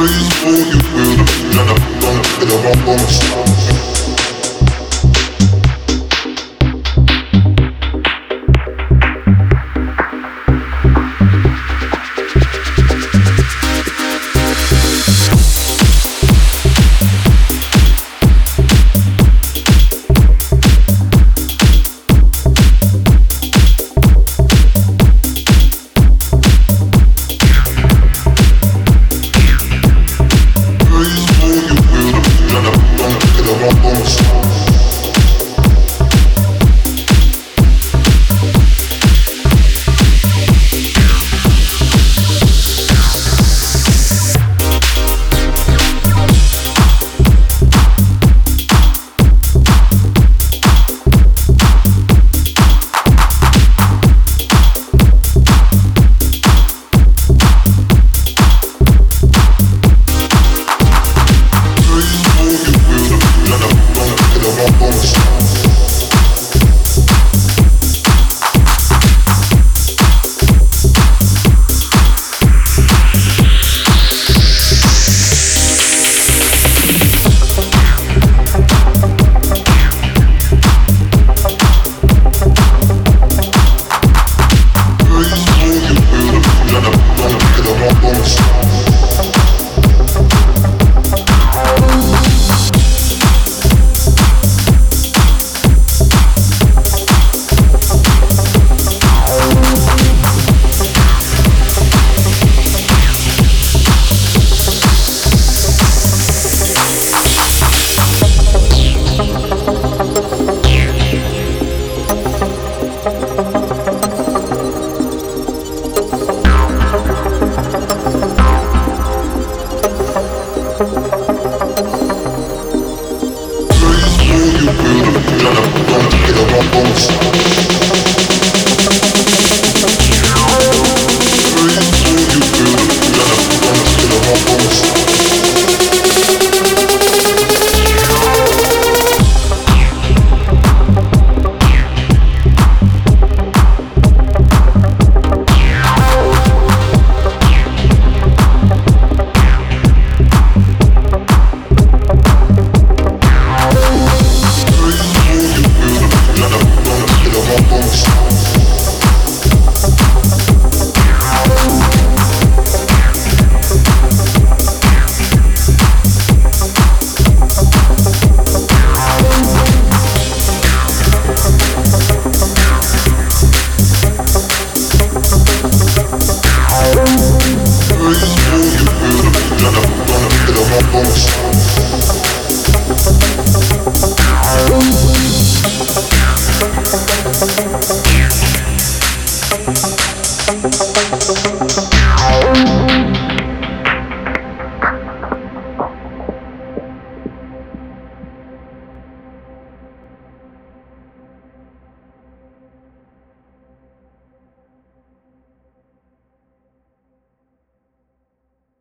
crazy for you, girl. Now, now, now, now, now, now, now, now, now, I'm gonna stop. House. Bom, bom. Thank you.